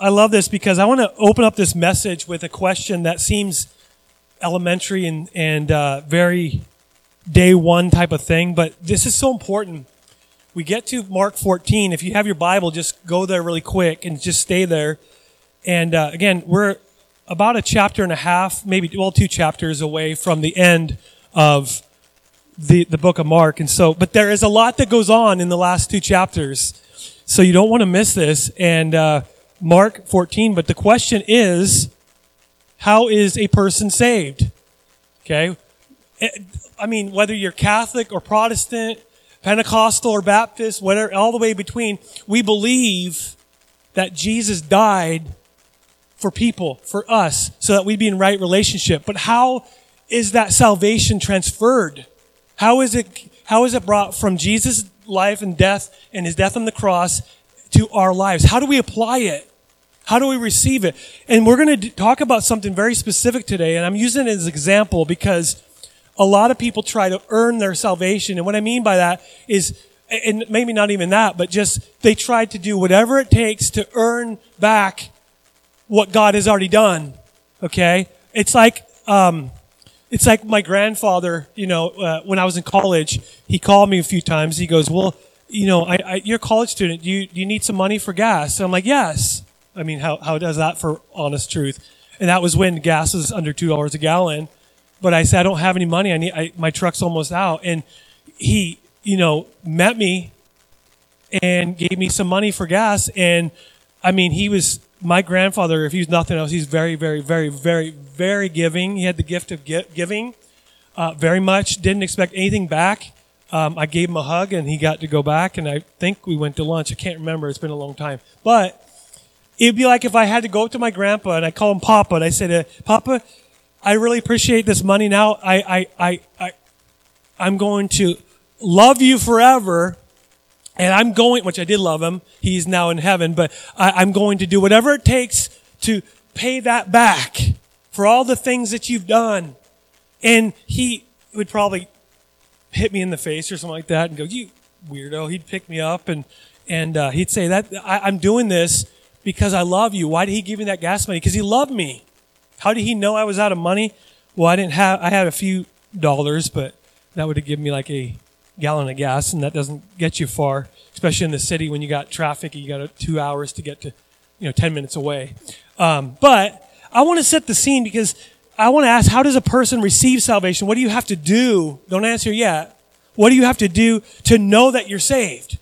I love this because I want to open up this message with a question that seems elementary and, and uh, very day one type of thing, but this is so important. We get to Mark 14. If you have your Bible, just go there really quick and just stay there. And uh, again, we're about a chapter and a half, maybe, well, two chapters away from the end of the, the book of Mark. And so, but there is a lot that goes on in the last two chapters. So you don't want to miss this. And, uh, Mark 14, but the question is, how is a person saved? Okay. Eh, I mean, whether you're Catholic or Protestant, Pentecostal or Baptist, whatever, all the way between, we believe that Jesus died for people, for us, so that we'd be in right relationship. But how is that salvation transferred? How is it, how is it brought from Jesus' life and death and his death on the cross to our lives? How do we apply it? How do we receive it? And we're going to talk about something very specific today, and I'm using it as an example because a lot of people try to earn their salvation. And what I mean by that is, and maybe not even that, but just they try to do whatever it takes to earn back what God has already done. Okay? It's like, um, it's like my grandfather, you know, uh, when I was in college, he called me a few times. He goes, well, you know, I, I, you're a college student. Do you, do you need some money for gas? I'm like, yes. I mean, how, how does that for honest truth? And that was when gas was under $2 a gallon. But I said, I don't have any money. I need, I, my truck's almost out. And he, you know, met me and gave me some money for gas. And I mean, he was my grandfather. If he's nothing else, he's very, very, very, very, very giving. He had the gift of giving uh, very much. Didn't expect anything back. Um, I gave him a hug and he got to go back. And I think we went to lunch. I can't remember. It's been a long time. But It'd be like if I had to go up to my grandpa and I call him Papa and I said, uh, Papa, I really appreciate this money now. I, I, I, I, I'm going to love you forever. And I'm going, which I did love him. He's now in heaven, but I, I'm going to do whatever it takes to pay that back for all the things that you've done. And he would probably hit me in the face or something like that and go, you weirdo. He'd pick me up and, and, uh, he'd say that I, I'm doing this because I love you. Why did he give me that gas money? Because he loved me. How did he know I was out of money? Well, I didn't have, I had a few dollars, but that would have given me like a gallon of gas, and that doesn't get you far, especially in the city when you got traffic. And you got two hours to get to, you know, 10 minutes away. Um, but I want to set the scene because I want to ask, how does a person receive salvation? What do you have to do? Don't answer yet. What do you have to do to know that you're saved?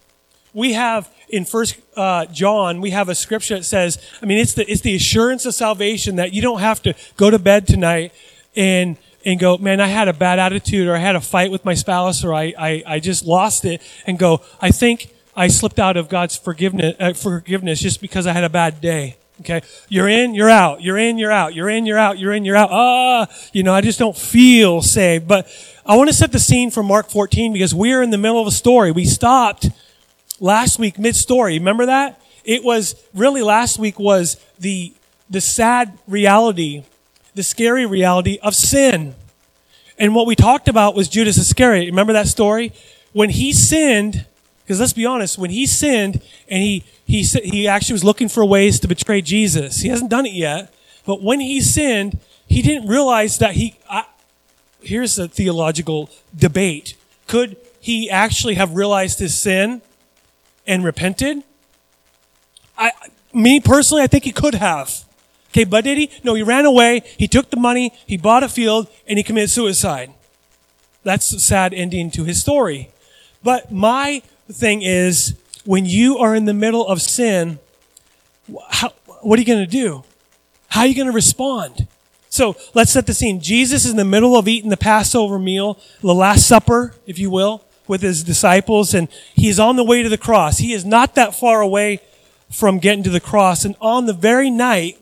We have in First uh, John, we have a scripture that says, I mean, it's the it's the assurance of salvation that you don't have to go to bed tonight and and go, man, I had a bad attitude, or I had a fight with my spouse, or I I, I just lost it, and go, I think I slipped out of God's forgiveness uh, forgiveness just because I had a bad day. Okay, you're in, you're out, you're in, you're out, you're in, you're out, you're in, you're out. Ah, you know, I just don't feel saved. But I want to set the scene for Mark 14 because we're in the middle of a story. We stopped last week mid-story. Remember that? It was really last week was the the sad reality, the scary reality of sin. And what we talked about was Judas Iscariot. Remember that story? When he sinned, because let's be honest, when he sinned and he he he actually was looking for ways to betray Jesus. He hasn't done it yet, but when he sinned, he didn't realize that he. I, here's a theological debate: Could he actually have realized his sin and repented? I, me personally, I think he could have. Okay, but did he? No, he ran away. He took the money. He bought a field and he committed suicide. That's a sad ending to his story. But my thing is, when you are in the middle of sin, how, what are you going to do? How are you going to respond? So let's set the scene. Jesus is in the middle of eating the Passover meal, the Last Supper, if you will with his disciples and he's on the way to the cross. He is not that far away from getting to the cross. And on the very night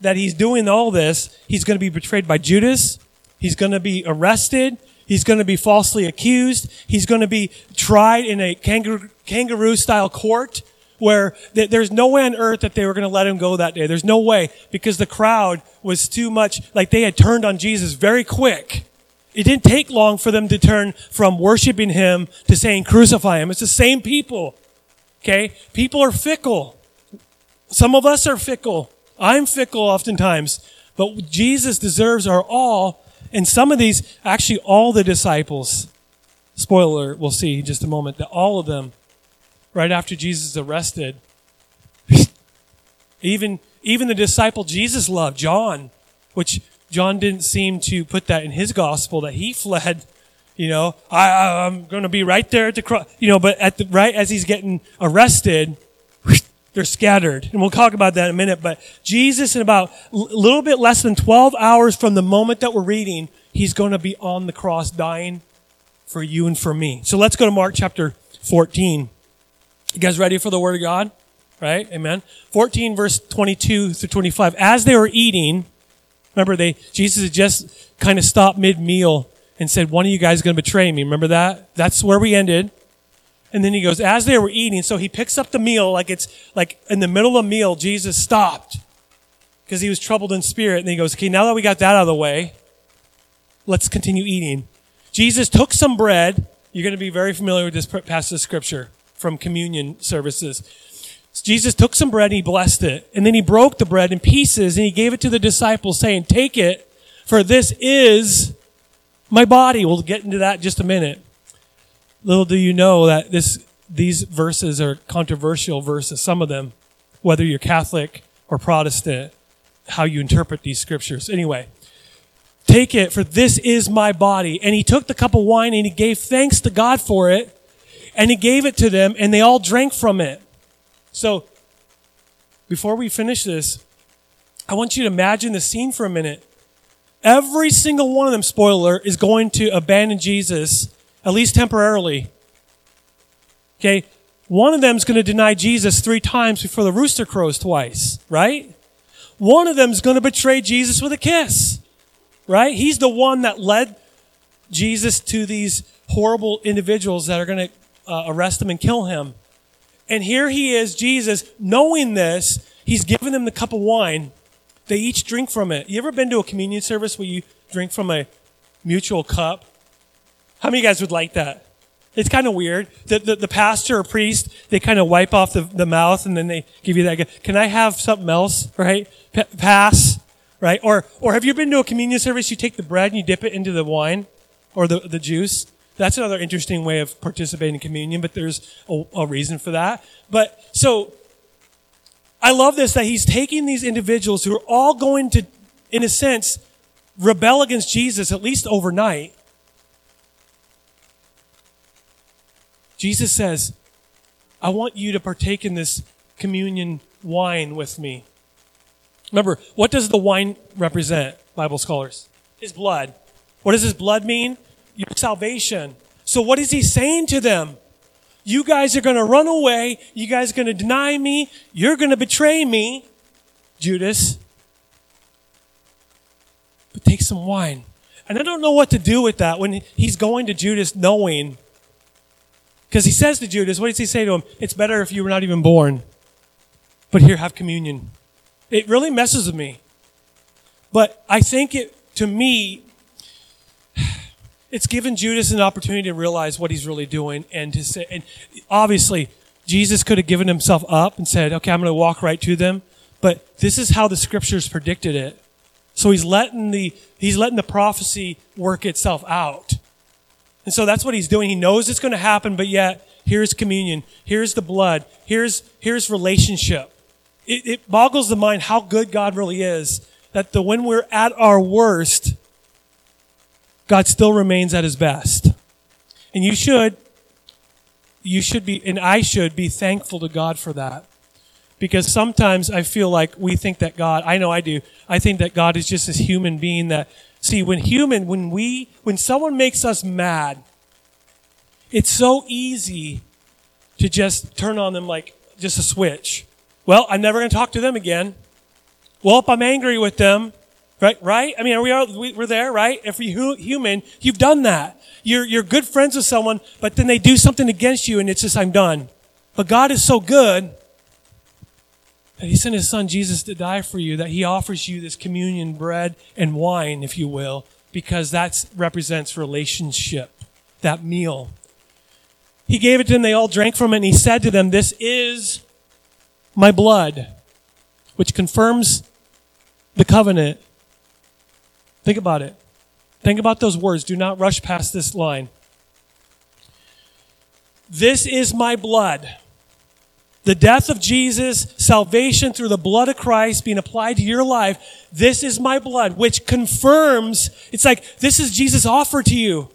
that he's doing all this, he's going to be betrayed by Judas. He's going to be arrested. He's going to be falsely accused. He's going to be tried in a kangaroo, kangaroo style court where th- there's no way on earth that they were going to let him go that day. There's no way because the crowd was too much, like they had turned on Jesus very quick. It didn't take long for them to turn from worshiping him to saying crucify him. It's the same people. Okay? People are fickle. Some of us are fickle. I'm fickle oftentimes, but Jesus deserves our all. And some of these, actually, all the disciples, spoiler, we'll see in just a moment, that all of them, right after Jesus is arrested, even, even the disciple Jesus loved, John, which John didn't seem to put that in his gospel, that he fled you know, I, I'm going to be right there at the cross. You know, but at the right as he's getting arrested, they're scattered. And we'll talk about that in a minute. But Jesus, in about a little bit less than 12 hours from the moment that we're reading, he's going to be on the cross dying for you and for me. So let's go to Mark chapter 14. You guys ready for the word of God? Right? Amen. 14 verse 22 through 25. As they were eating, remember they, Jesus had just kind of stopped mid-meal and said, One of you guys is going to betray me. Remember that? That's where we ended. And then he goes, As they were eating, so he picks up the meal like it's like in the middle of meal, Jesus stopped because he was troubled in spirit. And he goes, Okay, now that we got that out of the way, let's continue eating. Jesus took some bread. You're going to be very familiar with this passage of scripture from communion services. Jesus took some bread and he blessed it. And then he broke the bread in pieces and he gave it to the disciples saying, Take it, for this is my body. We'll get into that in just a minute. Little do you know that this, these verses are controversial verses, some of them, whether you're Catholic or Protestant, how you interpret these scriptures. Anyway, take it, for this is my body. And he took the cup of wine and he gave thanks to God for it, and he gave it to them, and they all drank from it. So, before we finish this, I want you to imagine the scene for a minute. Every single one of them, spoiler, is going to abandon Jesus, at least temporarily. Okay? One of them is going to deny Jesus three times before the rooster crows twice, right? One of them is going to betray Jesus with a kiss, right? He's the one that led Jesus to these horrible individuals that are going to uh, arrest him and kill him. And here he is, Jesus, knowing this, he's given them the cup of wine they each drink from it. You ever been to a communion service where you drink from a mutual cup? How many of you guys would like that? It's kind of weird. The, the, the, pastor or priest, they kind of wipe off the, the mouth and then they give you that. Can I have something else? Right? P- pass. Right? Or, or have you been to a communion service? You take the bread and you dip it into the wine or the, the juice. That's another interesting way of participating in communion, but there's a, a reason for that. But so I love this that he's taking these individuals who are all going to, in a sense, rebel against Jesus, at least overnight. Jesus says, I want you to partake in this communion wine with me. Remember, what does the wine represent, Bible scholars? His blood. What does his blood mean? Your salvation. So what is he saying to them? You guys are going to run away. You guys are going to deny me. You're going to betray me, Judas. But take some wine. And I don't know what to do with that when he's going to Judas knowing. Because he says to Judas, what does he say to him? It's better if you were not even born. But here, have communion. It really messes with me. But I think it, to me, it's given Judas an opportunity to realize what he's really doing and to say, and obviously, Jesus could have given himself up and said, okay, I'm going to walk right to them. But this is how the scriptures predicted it. So he's letting the, he's letting the prophecy work itself out. And so that's what he's doing. He knows it's going to happen, but yet here's communion. Here's the blood. Here's, here's relationship. It, it boggles the mind how good God really is that the, when we're at our worst, God still remains at his best. And you should, you should be, and I should be thankful to God for that. Because sometimes I feel like we think that God, I know I do, I think that God is just this human being that, see, when human, when we, when someone makes us mad, it's so easy to just turn on them like just a switch. Well, I'm never going to talk to them again. Well, if I'm angry with them, Right? Right? I mean, are we all, we, are there, right? If you're human, you've done that. You're, you're good friends with someone, but then they do something against you and it's just, I'm done. But God is so good that He sent His Son Jesus to die for you, that He offers you this communion bread and wine, if you will, because that represents relationship, that meal. He gave it to them, they all drank from it, and He said to them, This is my blood. which confirms the covenant. Think about it. Think about those words. Do not rush past this line. This is my blood. The death of Jesus, salvation through the blood of Christ being applied to your life. This is my blood, which confirms, it's like, this is Jesus' offer to you.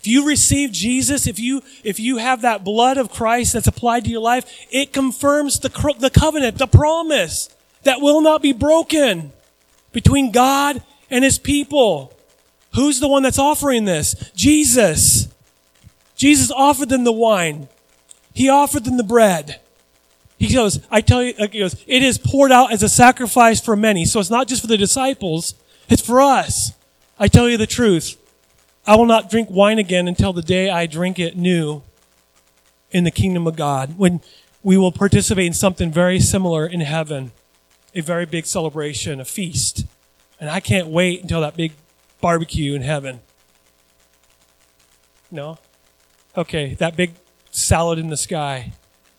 If you receive Jesus, if you, if you have that blood of Christ that's applied to your life, it confirms the, the covenant, the promise that will not be broken between God and his people. Who's the one that's offering this? Jesus. Jesus offered them the wine. He offered them the bread. He goes, I tell you, he goes, it is poured out as a sacrifice for many. So it's not just for the disciples, it's for us. I tell you the truth. I will not drink wine again until the day I drink it new in the kingdom of God, when we will participate in something very similar in heaven, a very big celebration, a feast. And I can't wait until that big barbecue in heaven. No? Okay, that big salad in the sky,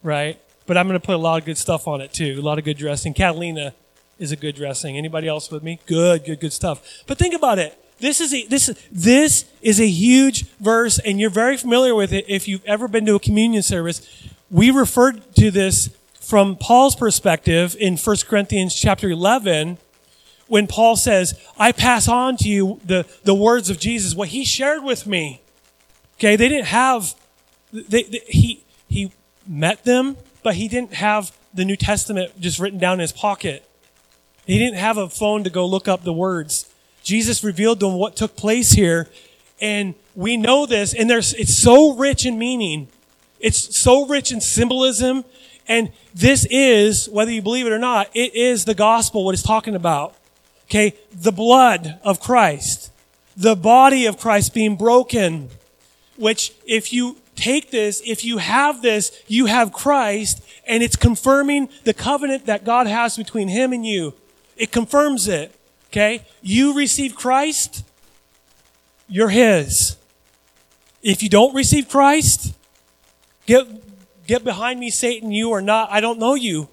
right? But I'm going to put a lot of good stuff on it too. A lot of good dressing. Catalina is a good dressing. Anybody else with me? Good, good, good stuff. But think about it. This is a, this is this is a huge verse, and you're very familiar with it if you've ever been to a communion service. We referred to this from Paul's perspective in 1 Corinthians chapter 11 when Paul says, I pass on to you the, the words of Jesus, what he shared with me. Okay, they didn't have, they, they, he, he met them, but he didn't have the New Testament just written down in his pocket. He didn't have a phone to go look up the words. Jesus revealed to him what took place here. And we know this, and there's, it's so rich in meaning. It's so rich in symbolism. And this is, whether you believe it or not, it is the gospel, what it's talking about. Okay. The blood of Christ. The body of Christ being broken. Which, if you take this, if you have this, you have Christ, and it's confirming the covenant that God has between Him and you. It confirms it. Okay? You receive Christ, you're His. If you don't receive Christ, get, get behind me, Satan. You are not, I don't know you.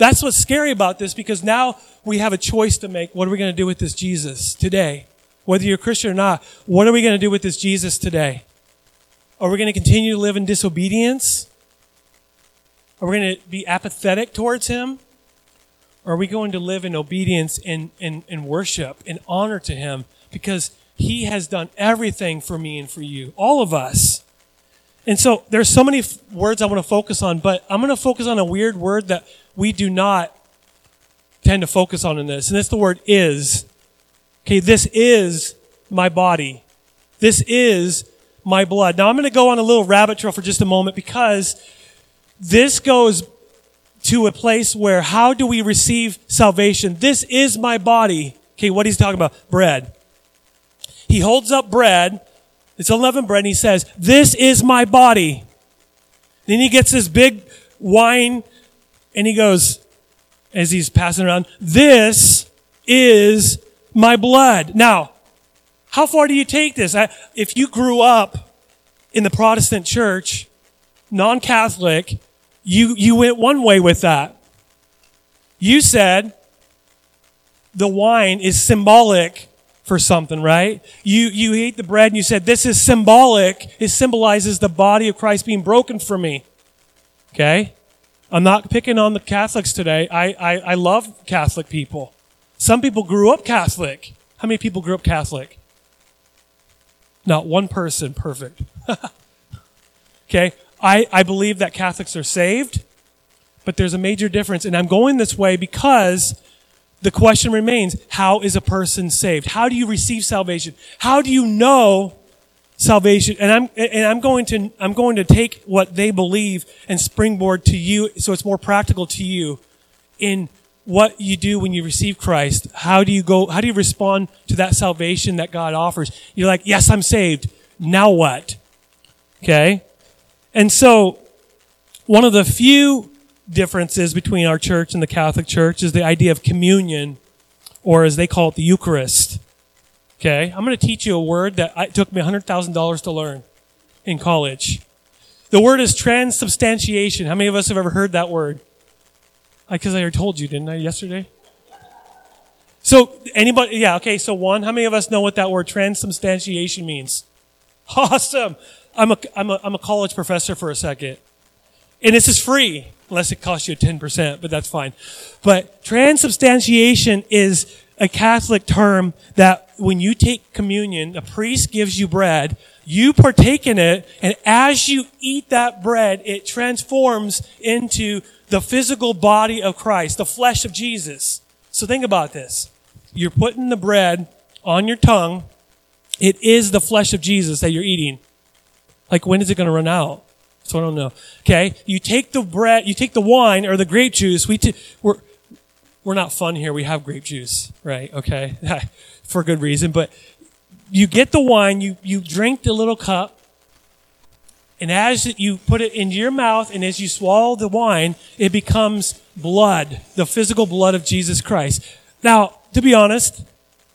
That's what's scary about this because now we have a choice to make. What are we going to do with this Jesus today? Whether you're a Christian or not, what are we going to do with this Jesus today? Are we going to continue to live in disobedience? Are we going to be apathetic towards Him? Or are we going to live in obedience and, and, and worship and honor to Him? Because He has done everything for me and for you, all of us. And so there's so many f- words I want to focus on, but I'm going to focus on a weird word that we do not tend to focus on in this, and it's the word is. Okay, this is my body. This is my blood. Now I'm going to go on a little rabbit trail for just a moment because this goes to a place where how do we receive salvation? This is my body. Okay, what he's talking about? Bread. He holds up bread. It's unleavened bread and he says, this is my body. Then he gets this big wine and he goes, as he's passing around, this is my blood. Now, how far do you take this? I, if you grew up in the Protestant church, non-Catholic, you, you went one way with that. You said the wine is symbolic for something, right? You, you ate the bread and you said, this is symbolic. It symbolizes the body of Christ being broken for me. Okay? I'm not picking on the Catholics today. I, I, I love Catholic people. Some people grew up Catholic. How many people grew up Catholic? Not one person perfect. okay? I, I believe that Catholics are saved, but there's a major difference. And I'm going this way because the question remains how is a person saved? How do you receive salvation? How do you know salvation? And I'm, and I'm going to, I'm going to take what they believe and springboard to you so it's more practical to you in what you do when you receive Christ. How do you go, how do you respond to that salvation that God offers? You're like, yes, I'm saved. Now what? Okay? And so, one of the few differences between our church and the Catholic Church is the idea of communion, or as they call it, the Eucharist. Okay? I'm going to teach you a word that it took me $100,000 to learn in college. The word is transubstantiation. How many of us have ever heard that word? Because I, I told you, didn't I, yesterday? So, anybody, yeah, okay, so one, how many of us know what that word transubstantiation means? Awesome. I'm a, I'm a, I'm a college professor for a second. And this is free, unless it costs you 10%, but that's fine. But transubstantiation is a Catholic term that when you take communion, a priest gives you bread, you partake in it, and as you eat that bread, it transforms into the physical body of Christ, the flesh of Jesus. So think about this. You're putting the bread on your tongue. It is the flesh of Jesus that you're eating. Like, when is it going to run out? So I don't know. Okay. You take the bread, you take the wine or the grape juice. We t- we're, we're not fun here. We have grape juice, right? Okay. For good reason. But you get the wine, you, you drink the little cup, and as you put it into your mouth and as you swallow the wine, it becomes blood, the physical blood of Jesus Christ. Now, to be honest,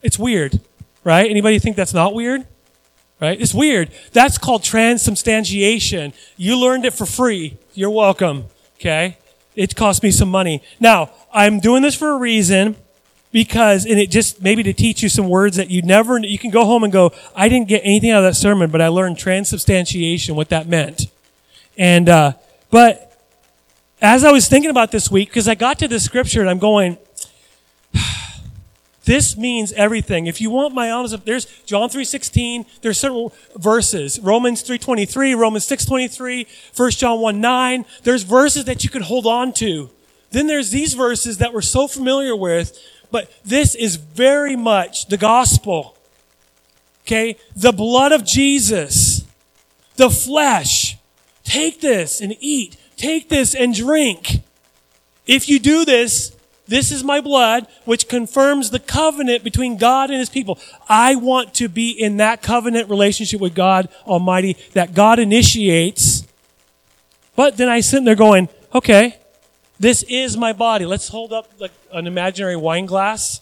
it's weird, right? Anybody think that's not weird? Right? It's weird. That's called transubstantiation. You learned it for free. You're welcome. Okay? It cost me some money. Now, I'm doing this for a reason because, and it just maybe to teach you some words that you never, you can go home and go, I didn't get anything out of that sermon, but I learned transubstantiation, what that meant. And, uh, but as I was thinking about this week, because I got to the scripture and I'm going, this means everything. If you want my honest, there's John 3.16, there's certain verses. Romans 3.23, Romans 6.23, 1 John 1 9. There's verses that you can hold on to. Then there's these verses that we're so familiar with, but this is very much the gospel. Okay? The blood of Jesus. The flesh. Take this and eat. Take this and drink. If you do this, this is my blood, which confirms the covenant between God and his people. I want to be in that covenant relationship with God Almighty that God initiates. But then I sit there going, okay, this is my body. Let's hold up like an imaginary wine glass.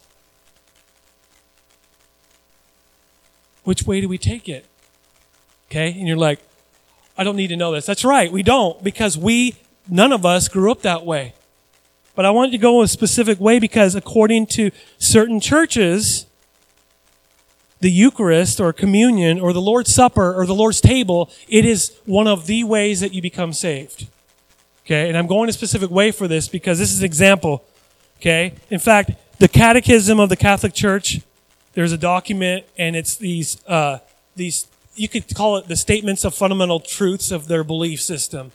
Which way do we take it? Okay, and you're like, I don't need to know this. That's right, we don't, because we, none of us grew up that way. But I wanted to go a specific way because according to certain churches, the Eucharist or communion or the Lord's Supper or the Lord's table, it is one of the ways that you become saved. Okay, and I'm going a specific way for this because this is an example. Okay, in fact, the Catechism of the Catholic Church, there's a document, and it's these uh, these you could call it the statements of fundamental truths of their belief system.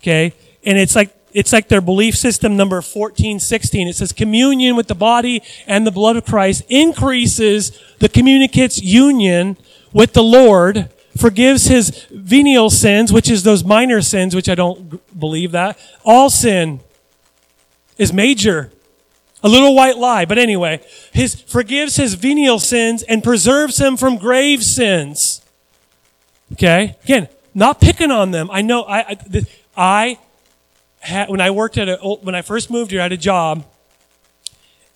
Okay, and it's like it's like their belief system number 1416. It says communion with the body and the blood of Christ increases the communicant's union with the Lord, forgives his venial sins, which is those minor sins, which I don't believe that. All sin is major. A little white lie, but anyway, his forgives his venial sins and preserves him from grave sins. Okay? Again, not picking on them. I know I I, I had, when I worked at a, oh, when I first moved here, I had a job,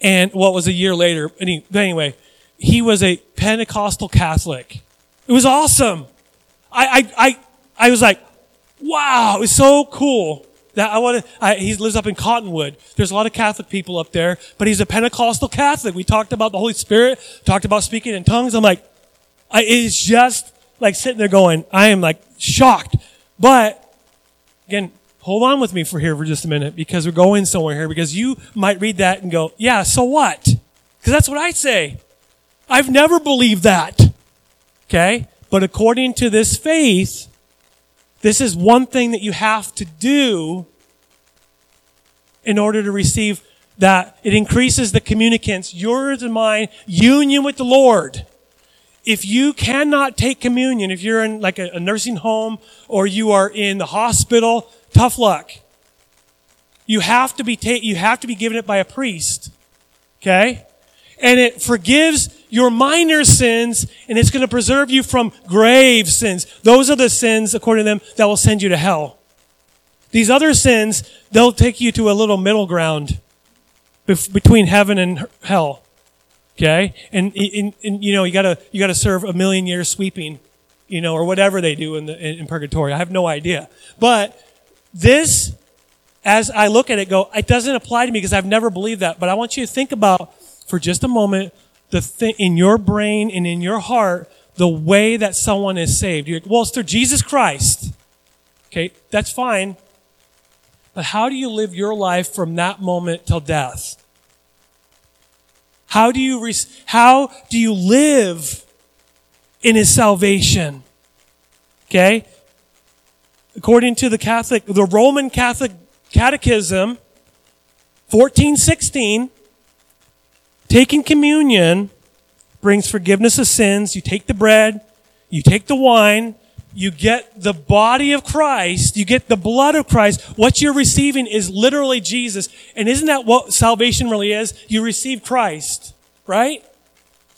and well, was a year later. But Anyway, he was a Pentecostal Catholic. It was awesome. I, I, I, I was like, wow, it was so cool that I want to, he lives up in Cottonwood. There's a lot of Catholic people up there, but he's a Pentecostal Catholic. We talked about the Holy Spirit, talked about speaking in tongues. I'm like, I, it's just like sitting there going, I am like shocked. But again, hold on with me for here for just a minute because we're going somewhere here because you might read that and go, yeah, so what? Because that's what I say. I've never believed that. Okay? But according to this faith, this is one thing that you have to do in order to receive that. It increases the communicants, yours and mine, union with the Lord. If you cannot take communion, if you're in like a, a nursing home or you are in the hospital, Tough luck. You have to be ta- you have to be given it by a priest. Okay? And it forgives your minor sins and it's going to preserve you from grave sins. Those are the sins, according to them, that will send you to hell. These other sins, they'll take you to a little middle ground bef- between heaven and hell. Okay? And, and, and, you know, you gotta, you gotta serve a million years sweeping, you know, or whatever they do in the, in, in purgatory. I have no idea. But this as I look at it, go, it doesn't apply to me because I've never believed that. But I want you to think about for just a moment the thing in your brain and in your heart the way that someone is saved. You're like, well, it's through Jesus Christ. Okay, that's fine. But how do you live your life from that moment till death? How do you, re- how do you live in his salvation? Okay? According to the Catholic, the Roman Catholic Catechism, 1416, taking communion brings forgiveness of sins. You take the bread, you take the wine, you get the body of Christ, you get the blood of Christ. What you're receiving is literally Jesus. And isn't that what salvation really is? You receive Christ, right?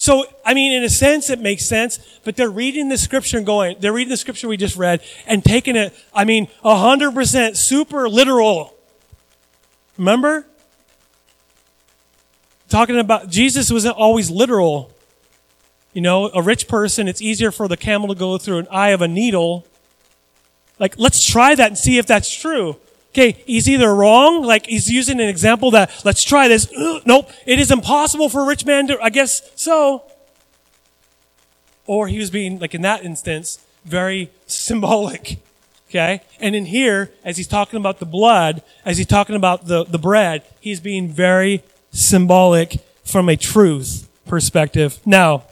So, I mean, in a sense, it makes sense, but they're reading the scripture and going, they're reading the scripture we just read and taking it, I mean, 100% super literal. Remember? Talking about Jesus wasn't always literal. You know, a rich person, it's easier for the camel to go through an eye of a needle. Like, let's try that and see if that's true. Okay, he's either wrong, like he's using an example that, let's try this. Ugh, nope, it is impossible for a rich man to, I guess so. Or he was being, like in that instance, very symbolic. Okay? And in here, as he's talking about the blood, as he's talking about the, the bread, he's being very symbolic from a truth perspective. Now,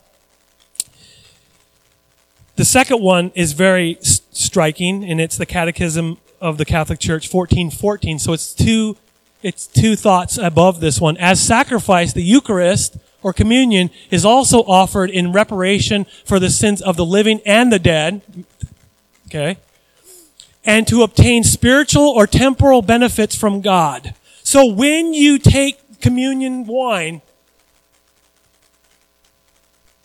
the second one is very striking, and it's the Catechism of the Catholic Church 1414. So it's two, it's two thoughts above this one. As sacrifice, the Eucharist or communion is also offered in reparation for the sins of the living and the dead. Okay. And to obtain spiritual or temporal benefits from God. So when you take communion wine,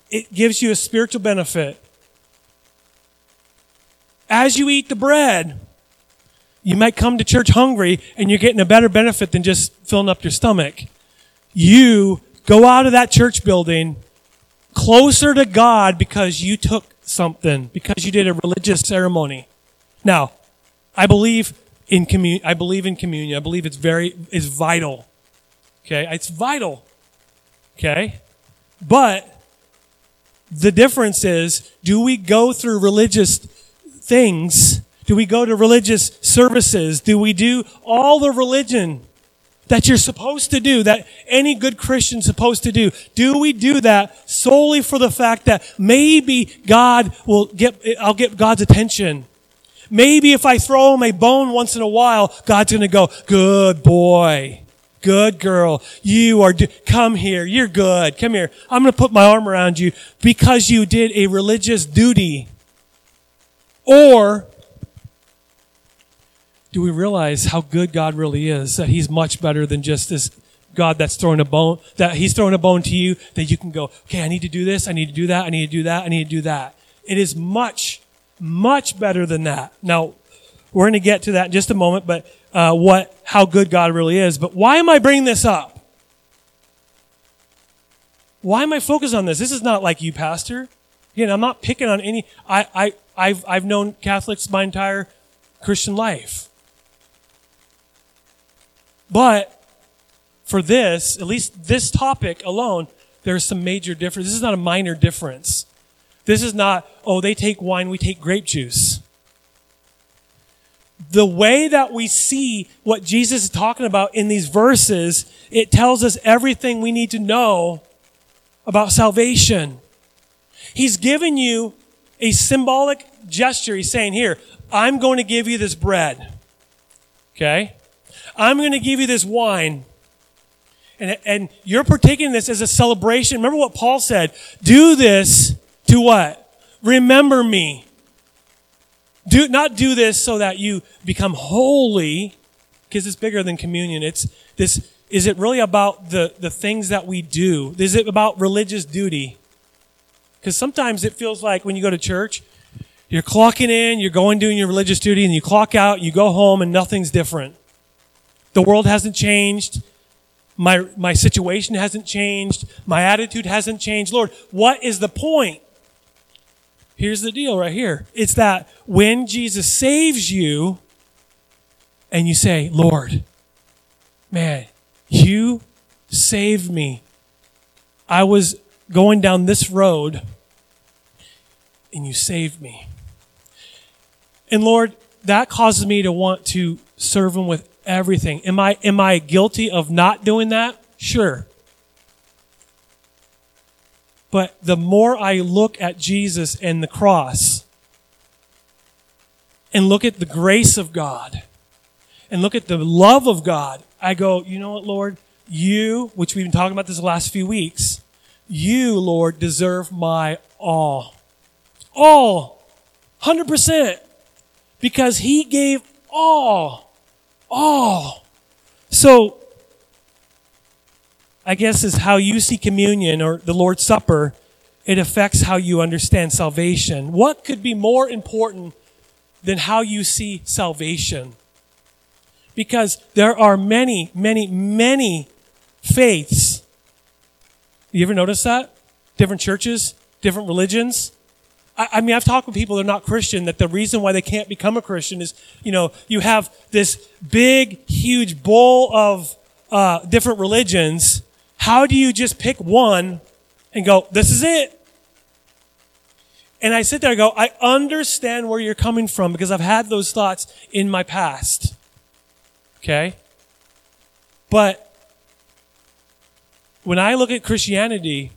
it gives you a spiritual benefit. As you eat the bread, you might come to church hungry and you're getting a better benefit than just filling up your stomach. You go out of that church building closer to God because you took something, because you did a religious ceremony. Now, I believe in communion. I believe in communion. I believe it's very, is vital. Okay. It's vital. Okay. But the difference is, do we go through religious things do we go to religious services? Do we do all the religion that you're supposed to do, that any good Christian's supposed to do? Do we do that solely for the fact that maybe God will get, I'll get God's attention? Maybe if I throw him a bone once in a while, God's going to go, good boy. Good girl. You are, do- come here. You're good. Come here. I'm going to put my arm around you because you did a religious duty. Or do we realize how good God really is? That He's much better than just this God that's throwing a bone, that He's throwing a bone to you, that you can go, okay, I need to do this, I need to do that, I need to do that, I need to do that. It is much, much better than that. Now, we're going to get to that in just a moment, but uh, what, how good God really is. But why am I bringing this up? Why am I focused on this? This is not like you, Pastor. Again, I'm not picking on any. I, I, I've, I've known Catholics my entire Christian life. But for this, at least this topic alone, there's some major difference. This is not a minor difference. This is not, oh, they take wine, we take grape juice. The way that we see what Jesus is talking about in these verses, it tells us everything we need to know about salvation. He's given you a symbolic gesture. He's saying, here, I'm going to give you this bread. Okay? I'm going to give you this wine. And, and you're partaking this as a celebration. Remember what Paul said. Do this to what? Remember me. Do, not do this so that you become holy, because it's bigger than communion. It's this, is it really about the, the things that we do? Is it about religious duty? Because sometimes it feels like when you go to church, you're clocking in, you're going doing your religious duty, and you clock out, you go home, and nothing's different. The world hasn't changed. My, my situation hasn't changed. My attitude hasn't changed. Lord, what is the point? Here's the deal right here. It's that when Jesus saves you, and you say, Lord, man, you saved me. I was going down this road and you saved me. And Lord, that causes me to want to serve him with everything. Am I, am I guilty of not doing that? Sure. But the more I look at Jesus and the cross and look at the grace of God and look at the love of God, I go, you know what, Lord? You, which we've been talking about this last few weeks, you, Lord, deserve my all. All. 100%. Because he gave all. All. So, I guess is how you see communion or the Lord's Supper, it affects how you understand salvation. What could be more important than how you see salvation? Because there are many, many, many faiths. You ever notice that? Different churches, different religions. I, mean, I've talked with people that are not Christian that the reason why they can't become a Christian is, you know, you have this big, huge bowl of uh, different religions. How do you just pick one and go, this is it? And I sit there and go, I understand where you're coming from because I've had those thoughts in my past. Okay? But when I look at Christianity,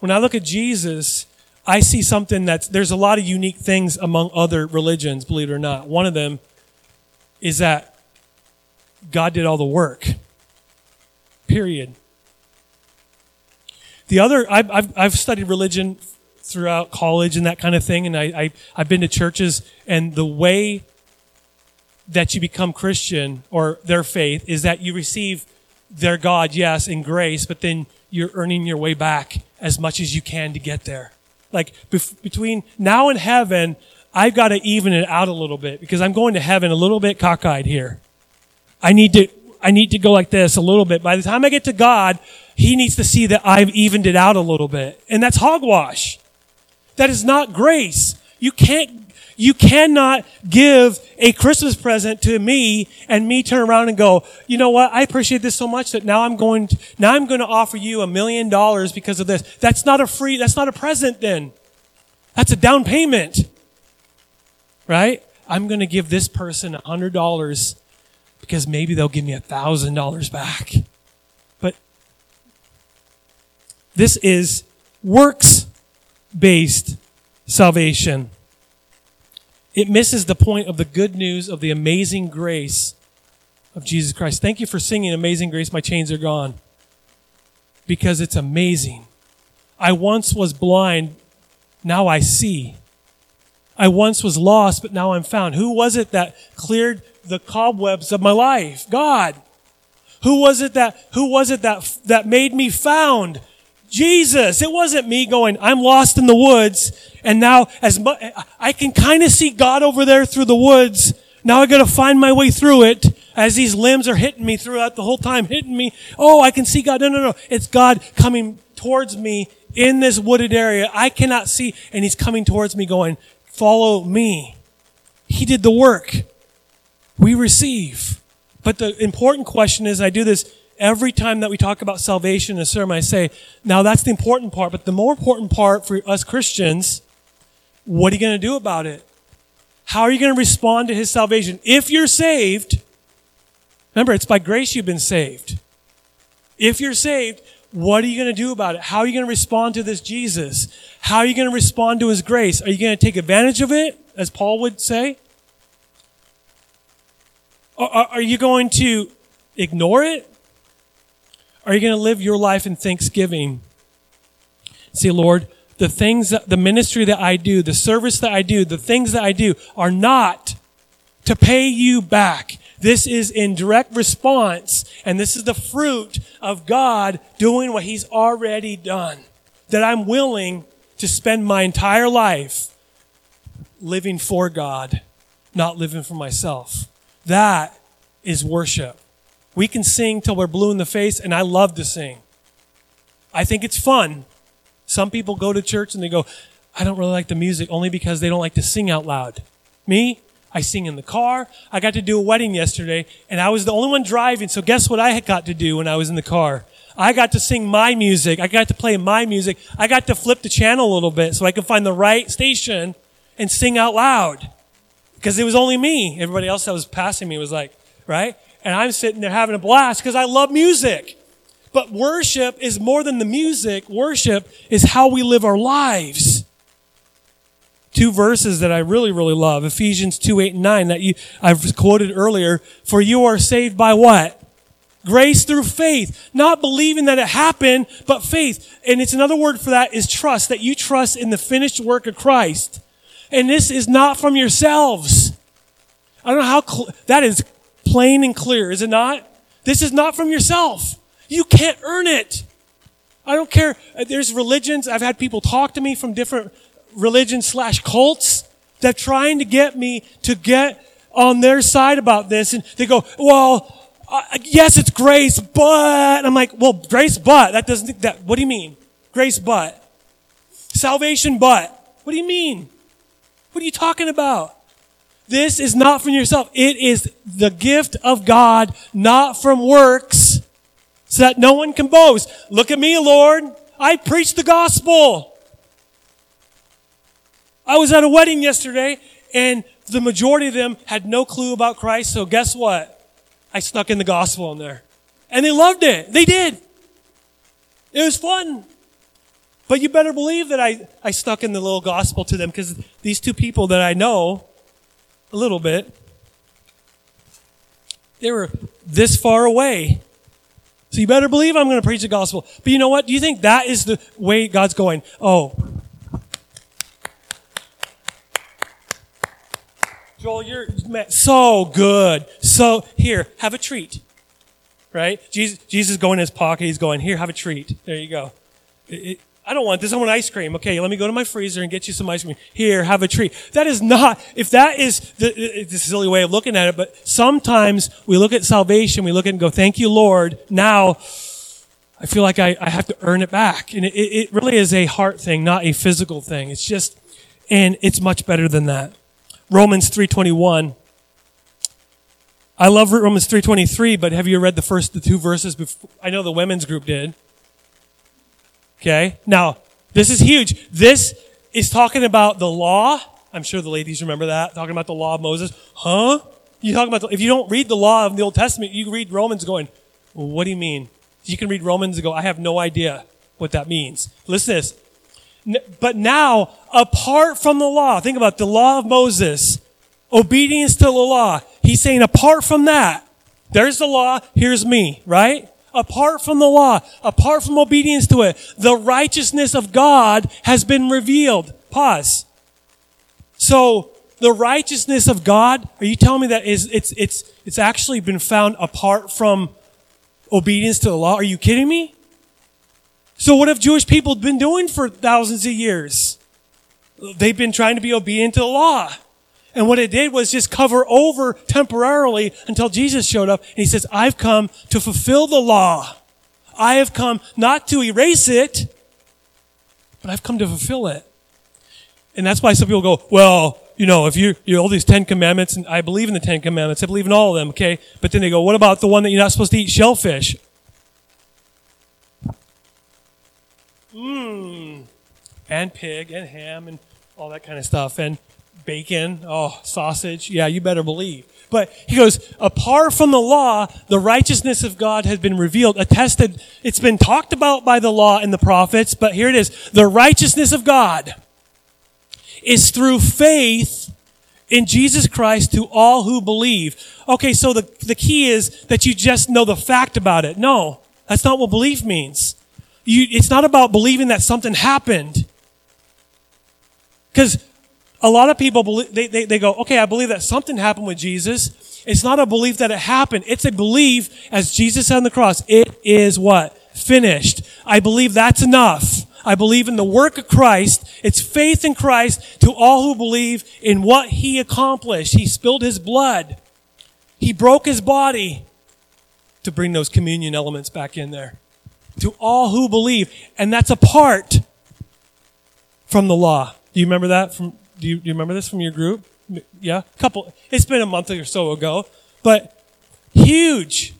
when I look at Jesus, I see something that's, there's a lot of unique things among other religions, believe it or not. One of them is that God did all the work. Period. The other, I've, I've, I've studied religion throughout college and that kind of thing, and I, I, I've been to churches, and the way that you become Christian or their faith is that you receive their God, yes, in grace, but then you're earning your way back as much as you can to get there. Like bef- between now and heaven, I've got to even it out a little bit because I'm going to heaven a little bit cockeyed here. I need to, I need to go like this a little bit. By the time I get to God, He needs to see that I've evened it out a little bit. And that's hogwash. That is not grace. You can't you cannot give a Christmas present to me and me turn around and go, you know what? I appreciate this so much that now I'm going to, now I'm going to offer you a million dollars because of this. That's not a free, that's not a present then. That's a down payment. Right? I'm going to give this person a hundred dollars because maybe they'll give me a thousand dollars back. But this is works based salvation it misses the point of the good news of the amazing grace of Jesus Christ. Thank you for singing Amazing Grace, My Chains Are Gone. Because it's amazing. I once was blind, now I see. I once was lost, but now I'm found. Who was it that cleared the cobwebs of my life? God. Who was it that, who was it that, that made me found? Jesus. It wasn't me going, I'm lost in the woods. And now as I can kind of see God over there through the woods. Now I gotta find my way through it as these limbs are hitting me throughout the whole time, hitting me. Oh, I can see God. No, no, no. It's God coming towards me in this wooded area. I cannot see. And he's coming towards me going, follow me. He did the work. We receive. But the important question is, I do this every time that we talk about salvation in a sermon, I say, now that's the important part, but the more important part for us Christians, what are you going to do about it? How are you going to respond to his salvation? If you're saved, remember, it's by grace you've been saved. If you're saved, what are you going to do about it? How are you going to respond to this Jesus? How are you going to respond to his grace? Are you going to take advantage of it, as Paul would say? Or are you going to ignore it? Are you going to live your life in thanksgiving? Say, Lord, the things that, the ministry that I do, the service that I do, the things that I do are not to pay you back. This is in direct response, and this is the fruit of God doing what He's already done. That I'm willing to spend my entire life living for God, not living for myself. That is worship. We can sing till we're blue in the face, and I love to sing. I think it's fun. Some people go to church and they go, I don't really like the music only because they don't like to sing out loud. Me, I sing in the car. I got to do a wedding yesterday, and I was the only one driving. So guess what I had got to do when I was in the car? I got to sing my music. I got to play my music. I got to flip the channel a little bit so I could find the right station and sing out loud. Because it was only me. Everybody else that was passing me was like, right? And I'm sitting there having a blast because I love music. But worship is more than the music. Worship is how we live our lives. Two verses that I really, really love. Ephesians 2, 8, and 9 that you, I've quoted earlier. For you are saved by what? Grace through faith. Not believing that it happened, but faith. And it's another word for that is trust, that you trust in the finished work of Christ. And this is not from yourselves. I don't know how, cl- that is plain and clear, is it not? This is not from yourself. You can't earn it. I don't care. There's religions. I've had people talk to me from different religions slash cults that trying to get me to get on their side about this. And they go, well, uh, yes, it's grace, but I'm like, well, grace, but that doesn't, that, what do you mean? Grace, but salvation, but what do you mean? What are you talking about? This is not from yourself. It is the gift of God, not from works, so that no one can boast. Look at me, Lord. I preached the gospel. I was at a wedding yesterday and the majority of them had no clue about Christ. So guess what? I snuck in the gospel in there. And they loved it. They did. It was fun. But you better believe that I, I stuck in the little gospel to them because these two people that I know a little bit, they were this far away. So you better believe I'm going to preach the gospel. But you know what? Do you think that is the way God's going? Oh, Joel, you're so good. So here, have a treat. Right? Jesus, Jesus is going in his pocket. He's going, here, have a treat. There you go. It, it, I don't want this. I want ice cream. Okay, let me go to my freezer and get you some ice cream. Here, have a treat. That is not, if that is the, the silly way of looking at it, but sometimes we look at salvation, we look at it and go, thank you, Lord. Now, I feel like I, I have to earn it back. And it, it really is a heart thing, not a physical thing. It's just, and it's much better than that. Romans 3:21. I love Romans 3:23, but have you read the first the two verses before? I know the women's group did. Okay? Now, this is huge. This is talking about the law. I'm sure the ladies remember that, talking about the law of Moses. Huh? You talking about the, if you don't read the law of the Old Testament, you read Romans going, well, what do you mean? You can read Romans and go, I have no idea what that means. Listen to this. But now, apart from the law, think about the law of Moses, obedience to the law. He's saying, apart from that, there's the law, here's me, right? Apart from the law, apart from obedience to it, the righteousness of God has been revealed. Pause. So, the righteousness of God, are you telling me that is, it's, it's, it's actually been found apart from obedience to the law? Are you kidding me? So what have Jewish people been doing for thousands of years? They've been trying to be obedient to the law. And what it did was just cover over temporarily until Jesus showed up and he says, I've come to fulfill the law. I have come not to erase it, but I've come to fulfill it. And that's why some people go, well, you know, if you, you all these Ten Commandments, and I believe in the Ten Commandments, I believe in all of them, okay? But then they go, what about the one that you're not supposed to eat shellfish? Mmm. And pig and ham and all that kind of stuff and bacon. Oh, sausage. Yeah, you better believe. But he goes, apart from the law, the righteousness of God has been revealed, attested. It's been talked about by the law and the prophets, but here it is. The righteousness of God is through faith in Jesus Christ to all who believe. Okay, so the, the key is that you just know the fact about it. No, that's not what belief means. You, it's not about believing that something happened. Because a lot of people believe, they, they, they go, okay, I believe that something happened with Jesus. It's not a belief that it happened. It's a belief, as Jesus said on the cross, it is what? Finished. I believe that's enough. I believe in the work of Christ. It's faith in Christ to all who believe in what He accomplished. He spilled His blood. He broke His body to bring those communion elements back in there to all who believe. And that's apart from the law. Do you remember that from, do you, do you remember this from your group? Yeah, a couple. It's been a month or so ago, but huge.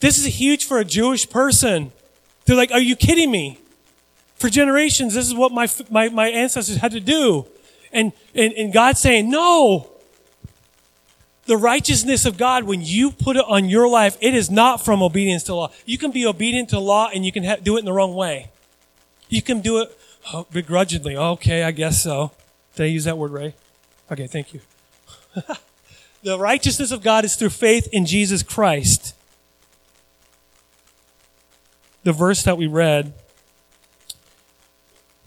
This is huge for a Jewish person. They're like, "Are you kidding me?" For generations, this is what my my, my ancestors had to do, and, and and God's saying, "No." The righteousness of God, when you put it on your life, it is not from obedience to law. You can be obedient to law and you can ha- do it in the wrong way. You can do it oh, begrudgingly. Okay, I guess so. Did I use that word right? Okay, thank you. the righteousness of God is through faith in Jesus Christ. The verse that we read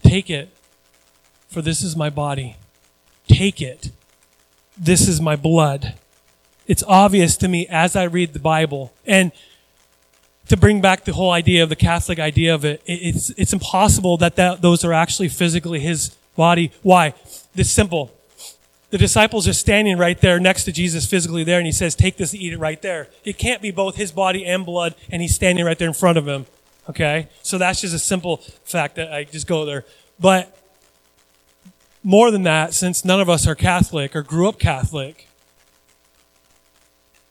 take it, for this is my body. Take it. This is my blood. It's obvious to me as I read the Bible. And to bring back the whole idea of the Catholic idea of it, it's, it's impossible that, that those are actually physically his body. Why? This simple. The disciples are standing right there next to Jesus physically there, and he says, Take this, and eat it right there. It can't be both his body and blood, and he's standing right there in front of him. Okay? So that's just a simple fact that I just go there. But more than that, since none of us are Catholic or grew up Catholic,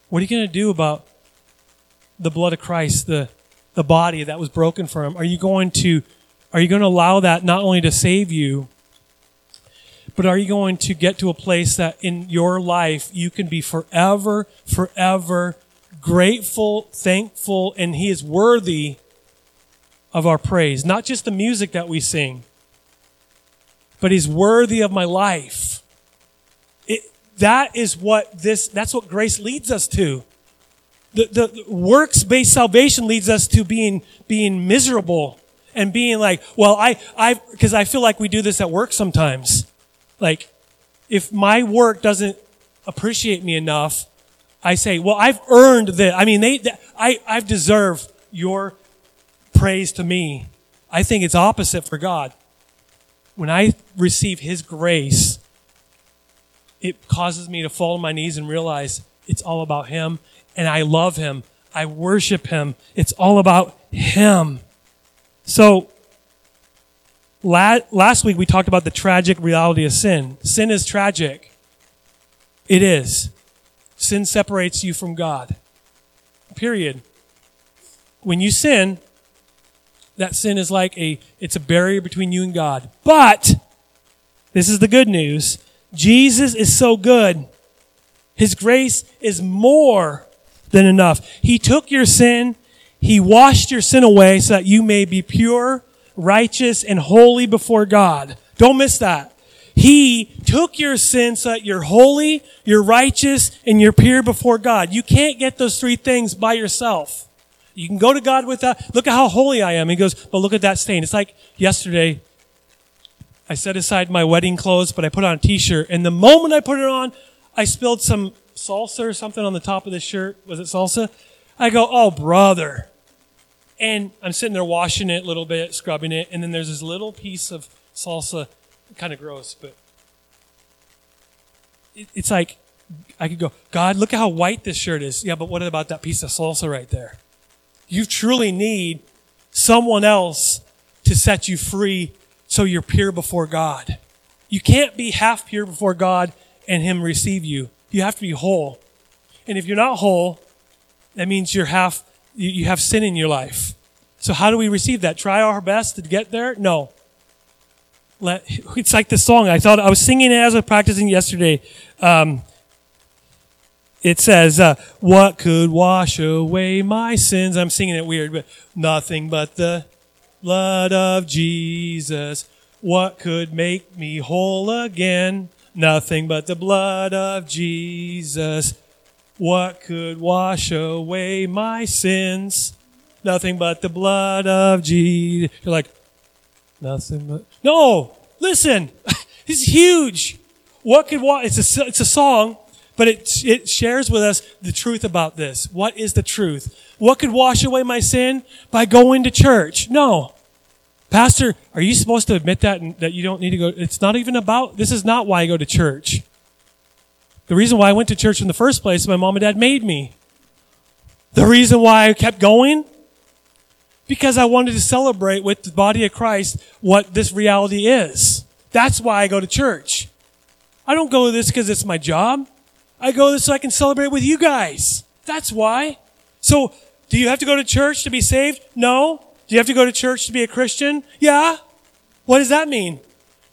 what are you going to do about the blood of Christ, the, the body that was broken for him? Are you going to, are you going to allow that not only to save you, but are you going to get to a place that in your life you can be forever, forever grateful, thankful, and He is worthy of our praise? Not just the music that we sing, but He's worthy of my life. It, that is what this, that's what grace leads us to. The, the works-based salvation leads us to being, being miserable and being like, well, I, I, because I feel like we do this at work sometimes. Like, if my work doesn't appreciate me enough, I say, well, I've earned this. I mean, they, they, I, I've deserved your praise to me. I think it's opposite for God. When I receive His grace, it causes me to fall on my knees and realize it's all about Him and I love him. I worship him. It's all about him. So, last week we talked about the tragic reality of sin. Sin is tragic. It is. Sin separates you from God. Period. When you sin, that sin is like a, it's a barrier between you and God. But, this is the good news. Jesus is so good. His grace is more than enough. He took your sin, He washed your sin away so that you may be pure, righteous, and holy before God. Don't miss that. He took your sin so that you're holy, you're righteous, and you're pure before God. You can't get those three things by yourself. You can go to God with that. Look at how holy I am. He goes, but look at that stain. It's like yesterday, I set aside my wedding clothes, but I put on a t-shirt. And the moment I put it on, I spilled some salsa or something on the top of the shirt. Was it salsa? I go, oh, brother. And I'm sitting there washing it a little bit, scrubbing it, and then there's this little piece of salsa, kind of gross, but it, it's like, I could go, God, look at how white this shirt is. Yeah, but what about that piece of salsa right there? You truly need someone else to set you free so you're pure before God. You can't be half pure before God and Him receive you. You have to be whole. And if you're not whole, that means you're half, you have sin in your life. So how do we receive that? Try our best to get there? No. Let, it's like the song. I thought I was singing it as I was practicing yesterday. Um, it says, uh, "What could wash away my sins?" I'm singing it weird, but nothing but the blood of Jesus. What could make me whole again? Nothing but the blood of Jesus. What could wash away my sins? Nothing but the blood of Jesus. You're like, nothing but. No! Listen! It's huge! What could wash. It's a, it's a song, but it, it shares with us the truth about this. What is the truth? What could wash away my sin? By going to church. No. Pastor, are you supposed to admit that that you don't need to go? It's not even about. This is not why I go to church. The reason why I went to church in the first place, my mom and dad made me. The reason why I kept going, because I wanted to celebrate with the body of Christ what this reality is. That's why I go to church. I don't go to this because it's my job. I go this so I can celebrate with you guys. That's why. So, do you have to go to church to be saved? No. Do you have to go to church to be a Christian? Yeah. What does that mean?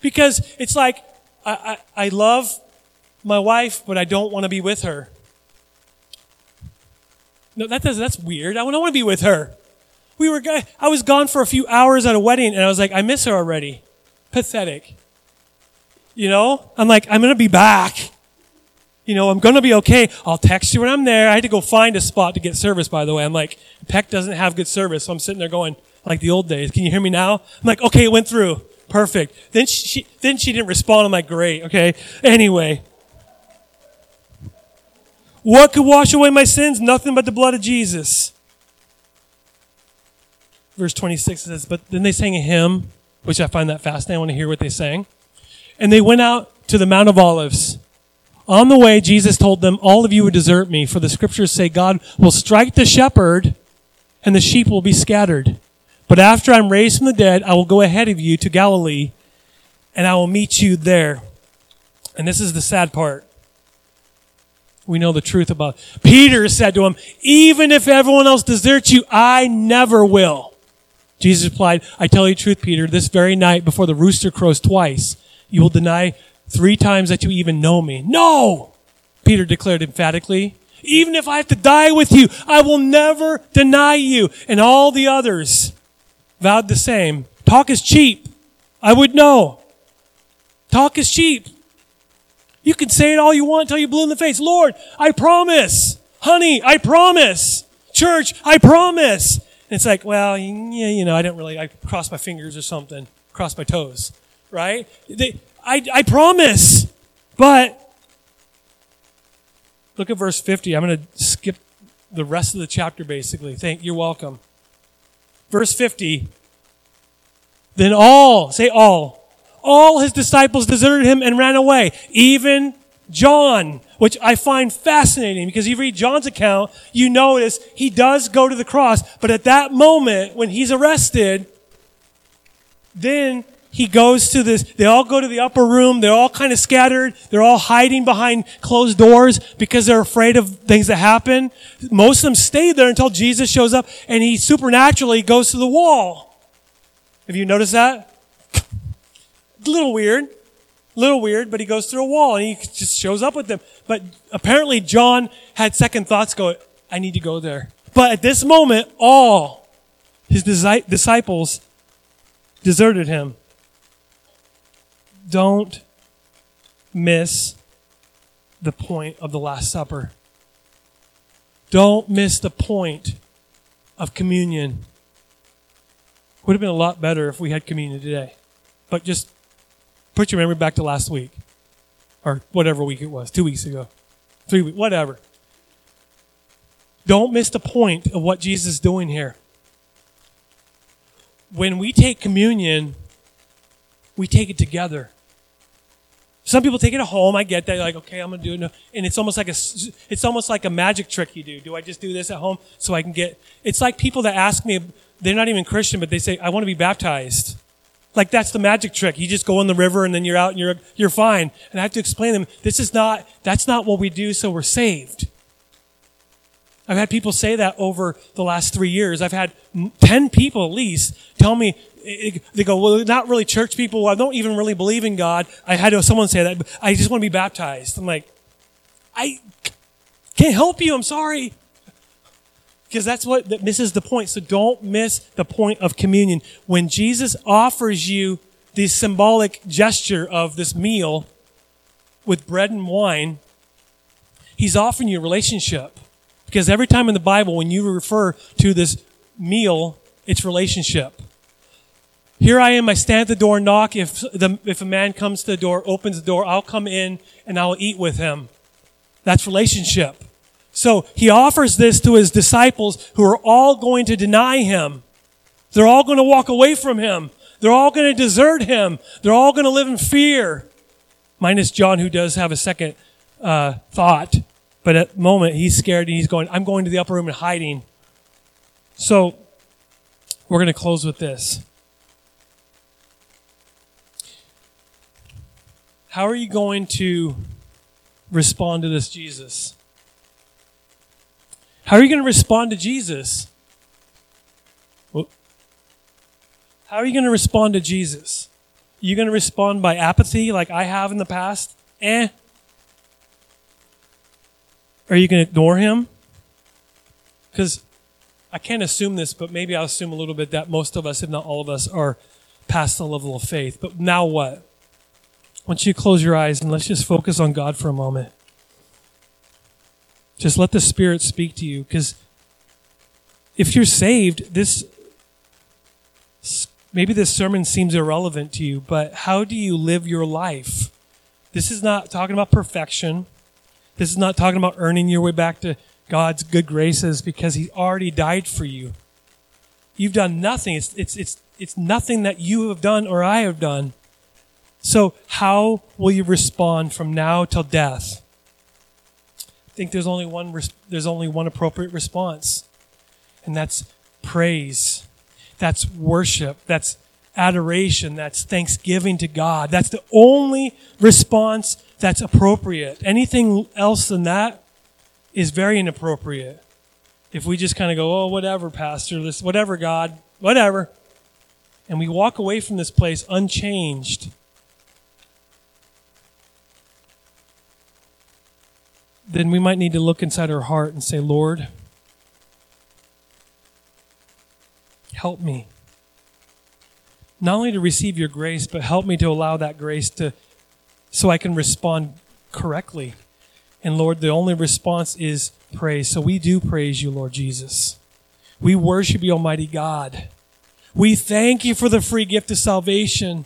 Because it's like, I, I, I love my wife, but I don't want to be with her. No, that does, that's weird. I don't want to be with her. We were, I was gone for a few hours at a wedding and I was like, I miss her already. Pathetic. You know? I'm like, I'm going to be back. You know, I'm going to be okay. I'll text you when I'm there. I had to go find a spot to get service, by the way. I'm like, Peck doesn't have good service. So I'm sitting there going, like the old days. Can you hear me now? I'm like, okay, it went through. Perfect. Then she, then she didn't respond. I'm like, great. Okay. Anyway. What could wash away my sins? Nothing but the blood of Jesus. Verse 26 says, But then they sang a hymn, which I find that fascinating. I want to hear what they sang. And they went out to the Mount of Olives. On the way, Jesus told them, All of you would desert me, for the scriptures say God will strike the shepherd and the sheep will be scattered. But after I'm raised from the dead, I will go ahead of you to Galilee and I will meet you there. And this is the sad part we know the truth about. Peter said to him, even if everyone else deserts you, I never will. Jesus replied, I tell you the truth, Peter, this very night before the rooster crows twice, you will deny three times that you even know me. No! Peter declared emphatically, even if I have to die with you, I will never deny you. And all the others vowed the same. Talk is cheap. I would know. Talk is cheap. You can say it all you want until you blue in the face. Lord, I promise. Honey, I promise. Church, I promise. And it's like, well, yeah, you know, I didn't really, I crossed my fingers or something, crossed my toes, right? They, I, I promise. But look at verse 50. I'm going to skip the rest of the chapter basically. Thank you're welcome. Verse 50. Then all, say all, all his disciples deserted him and ran away. Even John, which I find fascinating because you read John's account, you notice he does go to the cross, but at that moment when he's arrested, then he goes to this, they all go to the upper room, they're all kind of scattered, they're all hiding behind closed doors because they're afraid of things that happen. Most of them stay there until Jesus shows up and he supernaturally goes to the wall. Have you noticed that? A little weird. A little weird, but he goes through a wall and he just shows up with them. But apparently John had second thoughts go, I need to go there. But at this moment, all his disciples deserted him. Don't miss the point of the Last Supper. Don't miss the point of communion. Would have been a lot better if we had communion today. But just Put your memory back to last week, or whatever week it was, two weeks ago, three weeks, whatever. Don't miss the point of what Jesus is doing here. When we take communion, we take it together. Some people take it at home. I get that. Like, okay, I'm gonna do it, and it's almost like a, it's almost like a magic trick you do. Do I just do this at home so I can get? It's like people that ask me, they're not even Christian, but they say, I want to be baptized. Like that's the magic trick. You just go in the river and then you're out and you're, you're fine. And I have to explain to them, this is not, that's not what we do so we're saved. I've had people say that over the last three years. I've had 10 people at least tell me, they go, well, not really church people. I don't even really believe in God. I had someone say that. I just want to be baptized. I'm like, I can't help you. I'm sorry because that's what that misses the point. So don't miss the point of communion. When Jesus offers you the symbolic gesture of this meal with bread and wine, he's offering you a relationship. Because every time in the Bible, when you refer to this meal, it's relationship. Here I am, I stand at the door, knock. If, the, if a man comes to the door, opens the door, I'll come in and I'll eat with him. That's relationship. So he offers this to his disciples who are all going to deny him. They're all going to walk away from him. They're all going to desert him. They're all going to live in fear. Minus John, who does have a second uh, thought. But at the moment, he's scared and he's going, I'm going to the upper room and hiding. So we're going to close with this. how are you going to respond to this Jesus? How are you going to respond to Jesus? How are you going to respond to Jesus? Are you going to respond by apathy like I have in the past? Eh. Are you going to ignore him? Because I can't assume this, but maybe I'll assume a little bit that most of us, if not all of us, are past the level of faith. But now what? Want you close your eyes and let's just focus on God for a moment. Just let the Spirit speak to you because if you're saved, this maybe this sermon seems irrelevant to you, but how do you live your life? This is not talking about perfection. This is not talking about earning your way back to God's good graces because He already died for you. You've done nothing. It's, it's, it's, it's nothing that you have done or I have done. So, how will you respond from now till death? Think there's only one, there's only one appropriate response, and that's praise. That's worship. That's adoration. That's thanksgiving to God. That's the only response that's appropriate. Anything else than that is very inappropriate. If we just kind of go, oh, whatever, Pastor, this, whatever, God, whatever, and we walk away from this place unchanged, then we might need to look inside our heart and say, Lord, help me. Not only to receive your grace, but help me to allow that grace to so I can respond correctly. And Lord, the only response is praise. So we do praise you, Lord Jesus. We worship you, Almighty God. We thank you for the free gift of salvation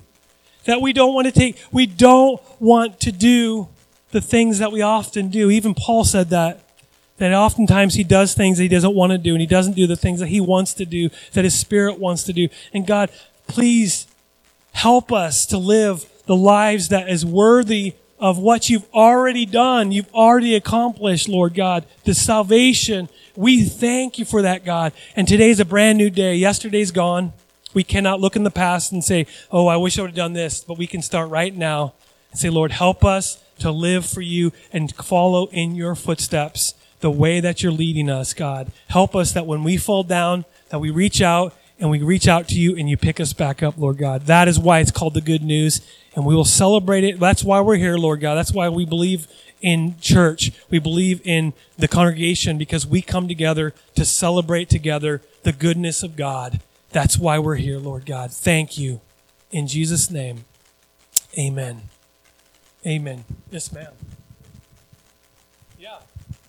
that we don't want to take. We don't want to do the things that we often do. Even Paul said that. That oftentimes he does things that he doesn't want to do, and he doesn't do the things that he wants to do, that his spirit wants to do. And God, please help us to live the lives that is worthy of what you've already done, you've already accomplished, Lord God. The salvation, we thank you for that, God. And today's a brand new day. Yesterday's gone. We cannot look in the past and say, oh, I wish I would have done this, but we can start right now and say, Lord, help us to live for you and follow in your footsteps the way that you're leading us, God. Help us that when we fall down, that we reach out and we reach out to you and you pick us back up, Lord God. That is why it's called the good news and we will celebrate it. That's why we're here, Lord God. That's why we believe in church. We believe in the congregation because we come together to celebrate together the goodness of God. That's why we're here, Lord God. Thank you. In Jesus' name, amen. Amen. Yes, ma'am. Yeah,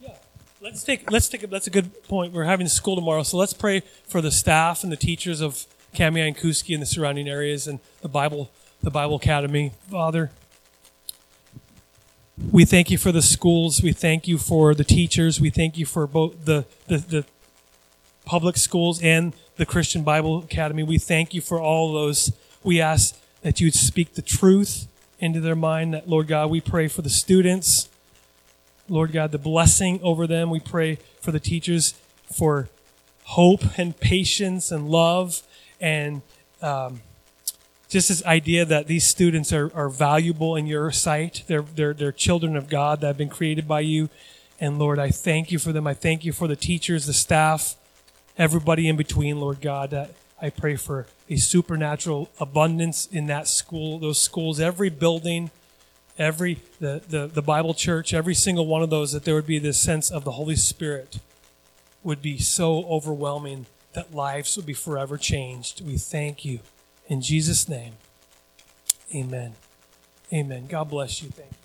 yeah. Let's take, let's take, a, that's a good point. We're having school tomorrow, so let's pray for the staff and the teachers of Kamiah and Kooskia and the surrounding areas and the Bible the Bible Academy. Father, we thank you for the schools. We thank you for the teachers. We thank you for both the, the, the public schools and the Christian Bible Academy. We thank you for all those. We ask that you'd speak the truth into their mind. That, Lord God, we pray for the students. Lord God, the blessing over them. We pray for the teachers for hope and patience and love and um, just this idea that these students are, are valuable in your sight. They're, they're, they're children of God that have been created by you. And Lord, I thank you for them. I thank you for the teachers, the staff, everybody in between, Lord God, I pray for a supernatural abundance in that school, those schools, every building, every the, the, the Bible church, every single one of those, that there would be this sense of the Holy Spirit would be so overwhelming that lives would be forever changed. We thank you. In Jesus' name, amen. Amen. God bless you. Thank you.